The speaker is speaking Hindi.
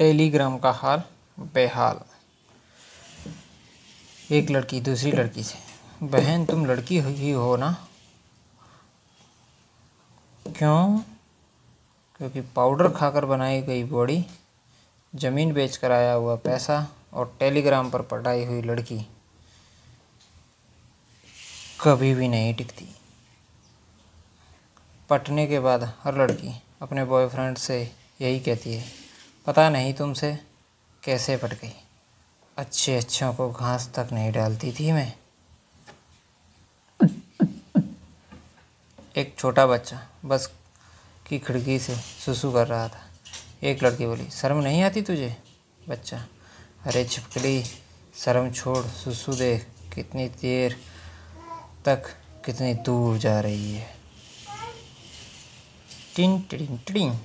टेलीग्राम का हाल बेहाल। एक लड़की दूसरी लड़की से, बहन, तुम लड़की ही, हो ना? क्यों? क्योंकि पाउडर खाकर बनाई गई बॉडी, ज़मीन बेच कर आया हुआ पैसा और टेलीग्राम पर पटाई हुई लड़की कभी भी नहीं टिकती। पटने के बाद हर लड़की अपने बॉयफ्रेंड से यही कहती है पता नहीं तुमसे कैसे पट गई। अच्छे अच्छों को घास तक नहीं डालती थी मैं। एक छोटा बच्चा बस की खिड़की से सुसु कर रहा था। एक लड़की बोली, शर्म नहीं आती तुझे? बच्चा, अरे छिपकली, शर्म छोड़, सुसु देख, कितनी देर तक कितनी दूर जा रही है। टिन टिन टिन।